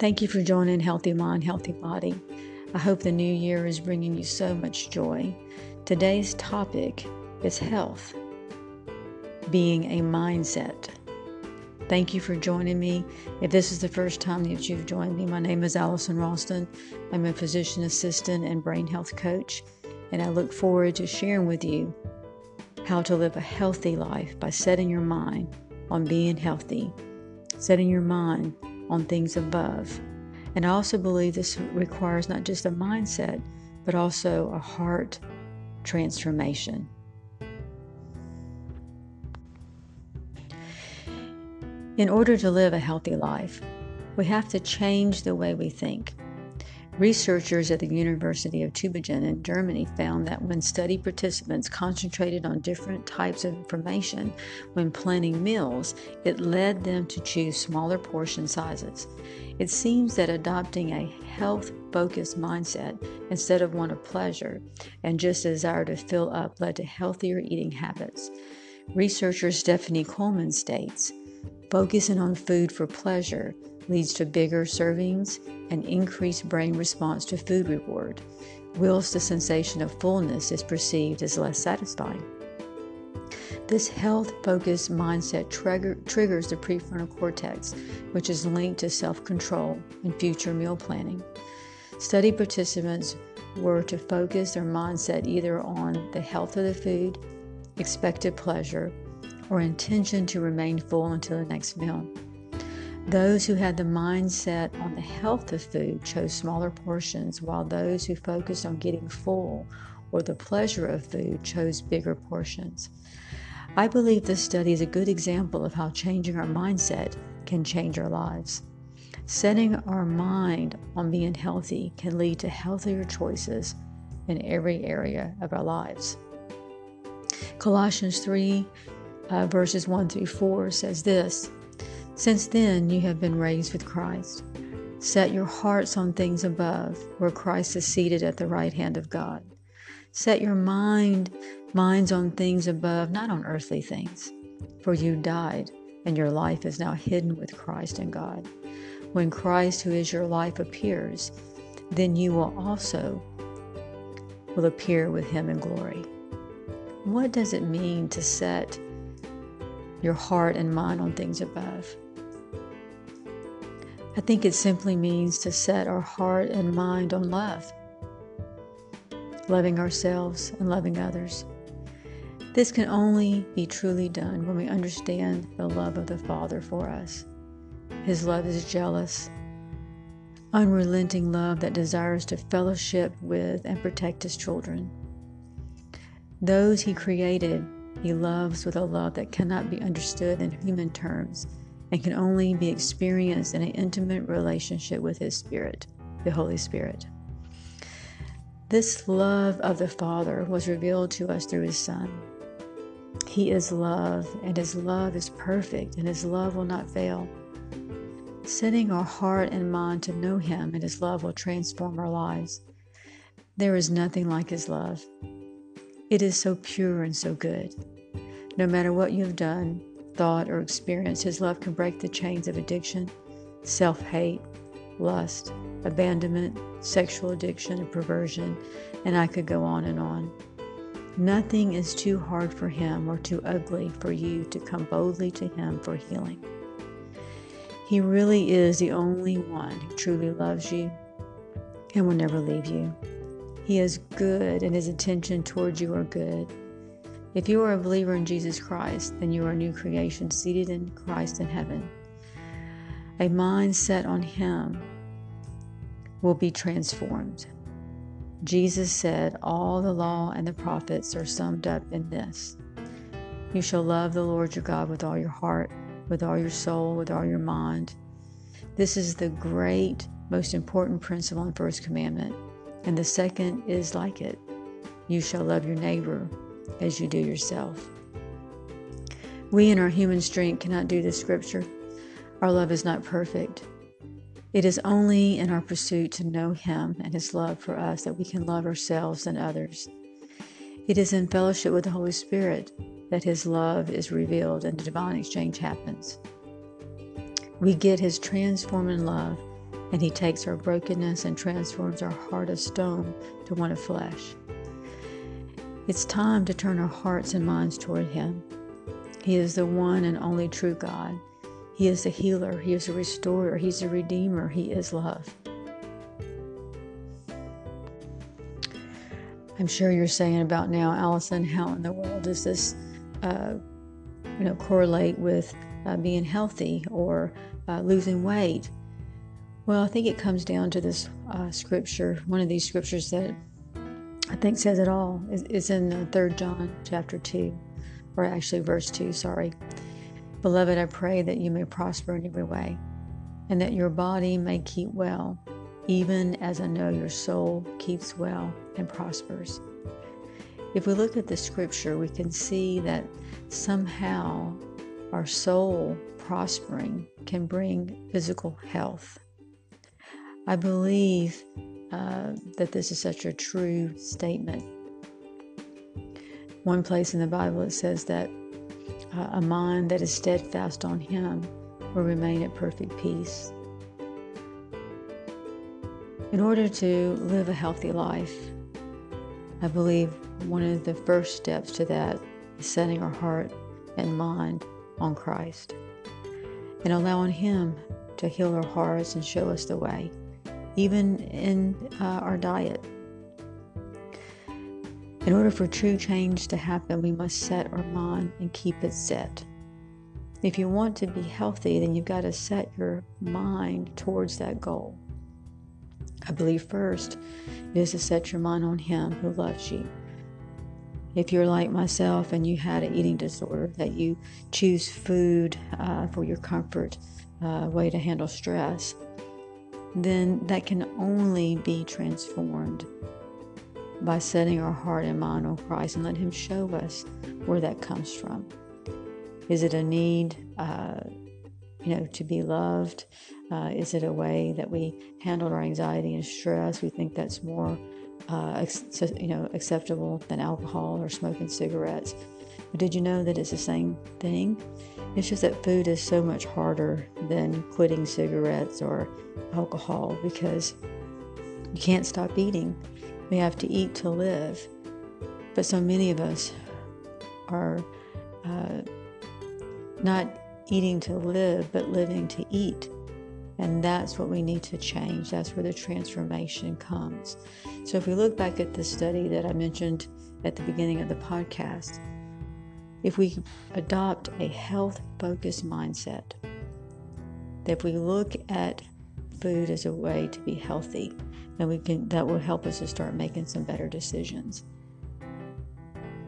Thank you for joining Healthy Mind, Healthy Body. I hope the new year is bringing you so much joy. Today's topic is health, being a mindset. Thank you for joining me. If this is the first time that you've joined me, my name is Allison Ralston. I'm a physician assistant and brain health coach, and I look forward to sharing with you how to live a healthy life by setting your mind on being healthy, setting your mind on things above. And I also believe this requires not just a mindset, but also a heart transformation. In order to live a healthy life, we have to change the way we think. Researchers at the University of Tübingen in Germany found that when study participants concentrated on different types of information when planning meals, it led them to choose smaller portion sizes. It seems that adopting a health focused mindset instead of one of pleasure and just desire to fill up led to healthier eating habits. Researcher Stephanie Kullmann states Focusing on food for pleasure leads to bigger servings and increased brain response to food reward, whilst the sensation of fullness is perceived as less satisfying. This health focused mindset trigger, triggers the prefrontal cortex, which is linked to self control and future meal planning. Study participants were to focus their mindset either on the health of the food, expected pleasure, or intention to remain full until the next meal. Those who had the mindset on the health of food chose smaller portions, while those who focused on getting full or the pleasure of food chose bigger portions. I believe this study is a good example of how changing our mindset can change our lives. Setting our mind on being healthy can lead to healthier choices in every area of our lives. Colossians 3 uh, verses 1 through 4 says this Since then you have been raised with Christ. Set your hearts on things above, where Christ is seated at the right hand of God. Set your mind minds on things above, not on earthly things. For you died, and your life is now hidden with Christ in God. When Christ, who is your life, appears, then you will also will appear with him in glory. What does it mean to set your heart and mind on things above. I think it simply means to set our heart and mind on love, loving ourselves and loving others. This can only be truly done when we understand the love of the Father for us. His love is jealous, unrelenting love that desires to fellowship with and protect His children. Those He created he loves with a love that cannot be understood in human terms and can only be experienced in an intimate relationship with His Spirit, the Holy Spirit. This love of the Father was revealed to us through His Son. He is love, and His love is perfect, and His love will not fail. Setting our heart and mind to know Him and His love will transform our lives. There is nothing like His love. It is so pure and so good. No matter what you have done, thought, or experience, His love can break the chains of addiction, self hate, lust, abandonment, sexual addiction, and perversion, and I could go on and on. Nothing is too hard for Him or too ugly for you to come boldly to Him for healing. He really is the only one who truly loves you and will never leave you. He is good and his intention towards you are good. If you are a believer in Jesus Christ, then you are a new creation seated in Christ in heaven. A mind set on him will be transformed. Jesus said, All the law and the prophets are summed up in this You shall love the Lord your God with all your heart, with all your soul, with all your mind. This is the great, most important principle in First Commandment. And the second is like it you shall love your neighbor as you do yourself. We in our human strength cannot do this scripture. Our love is not perfect. It is only in our pursuit to know Him and His love for us that we can love ourselves and others. It is in fellowship with the Holy Spirit that His love is revealed and the divine exchange happens. We get His transforming love and He takes our brokenness and transforms our heart of stone to one of flesh. It's time to turn our hearts and minds toward Him. He is the one and only true God. He is the healer, He is a restorer, He's a redeemer, He is love. I'm sure you're saying about now, Allison, how in the world does this, uh, you know, correlate with uh, being healthy or uh, losing weight? Well, I think it comes down to this uh, scripture. One of these scriptures that I think says it all is in uh, Third John chapter two, or actually verse two. Sorry, beloved, I pray that you may prosper in every way, and that your body may keep well even as I know your soul keeps well and prospers. If we look at the scripture, we can see that somehow our soul prospering can bring physical health. I believe uh, that this is such a true statement. One place in the Bible it says that uh, a mind that is steadfast on Him will remain at perfect peace. In order to live a healthy life, I believe one of the first steps to that is setting our heart and mind on Christ and allowing Him to heal our hearts and show us the way, even in uh, our diet. In order for true change to happen, we must set our mind and keep it set. If you want to be healthy, then you've got to set your mind towards that goal. I believe first is to set your mind on Him who loves you. If you're like myself and you had an eating disorder, that you choose food uh, for your comfort, uh, way to handle stress, then that can only be transformed by setting our heart and mind on Christ and let Him show us where that comes from. Is it a need, uh, you know, to be loved? Uh, is it a way that we handle our anxiety and stress? We think that's more, uh, you know, acceptable than alcohol or smoking cigarettes. But did you know that it's the same thing? It's just that food is so much harder than quitting cigarettes or alcohol because you can't stop eating. We have to eat to live. But so many of us are uh, not eating to live, but living to eat. And that's what we need to change. That's where the transformation comes. So, if we look back at the study that I mentioned at the beginning of the podcast, if we adopt a health focused mindset, that if we look at food as a way to be healthy, then we can that will help us to start making some better decisions.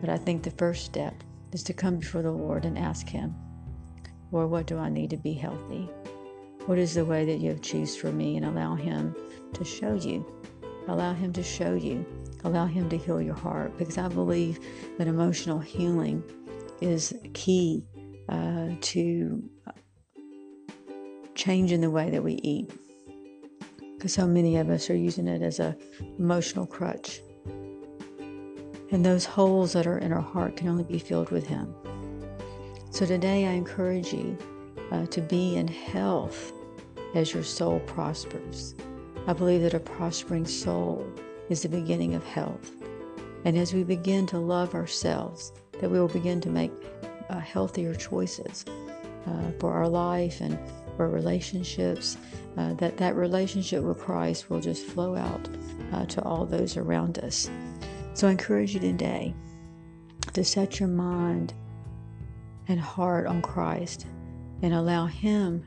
But I think the first step is to come before the Lord and ask Him, Lord, what do I need to be healthy? What is the way that you have choose for me? And allow Him to show you. Allow Him to show you. Allow Him to heal your heart because I believe that emotional healing is key uh, to changing the way that we eat. Because so many of us are using it as a emotional crutch. And those holes that are in our heart can only be filled with Him. So today I encourage you uh, to be in health as your soul prospers. I believe that a prospering soul is the beginning of health. And as we begin to love ourselves, that we will begin to make uh, healthier choices uh, for our life and for relationships, uh, that that relationship with Christ will just flow out uh, to all those around us. So I encourage you today to set your mind and heart on Christ and allow Him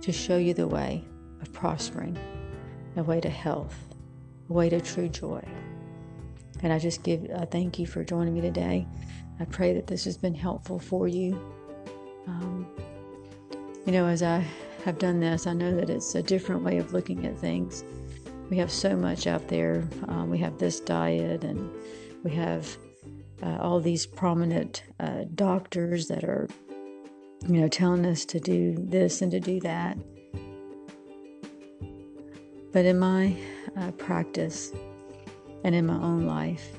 to show you the way of prospering, a way to health, a way to true joy. And I just give, I thank you for joining me today. I pray that this has been helpful for you. Um, you know, as I have done this, I know that it's a different way of looking at things. We have so much out there. Um, we have this diet, and we have uh, all these prominent uh, doctors that are you know, telling us to do this and to do that. But in my uh, practice and in my own life,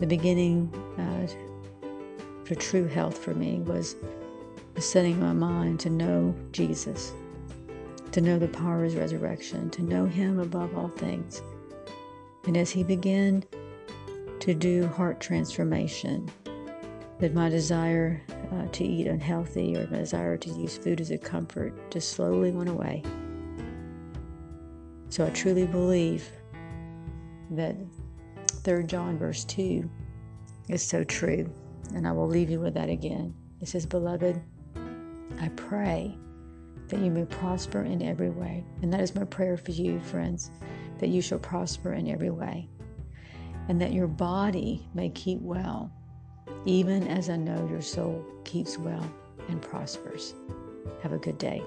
the beginning uh, for true health for me was, setting my mind to know Jesus, to know the power of his resurrection, to know him above all things. And as he began to do heart transformation, that my desire uh, to eat unhealthy or my desire to use food as a comfort just slowly went away. So I truly believe that 3 John verse 2 is so true. And I will leave you with that again. It says, Beloved, I pray that you may prosper in every way. And that is my prayer for you, friends, that you shall prosper in every way. And that your body may keep well, even as I know your soul keeps well and prospers. Have a good day.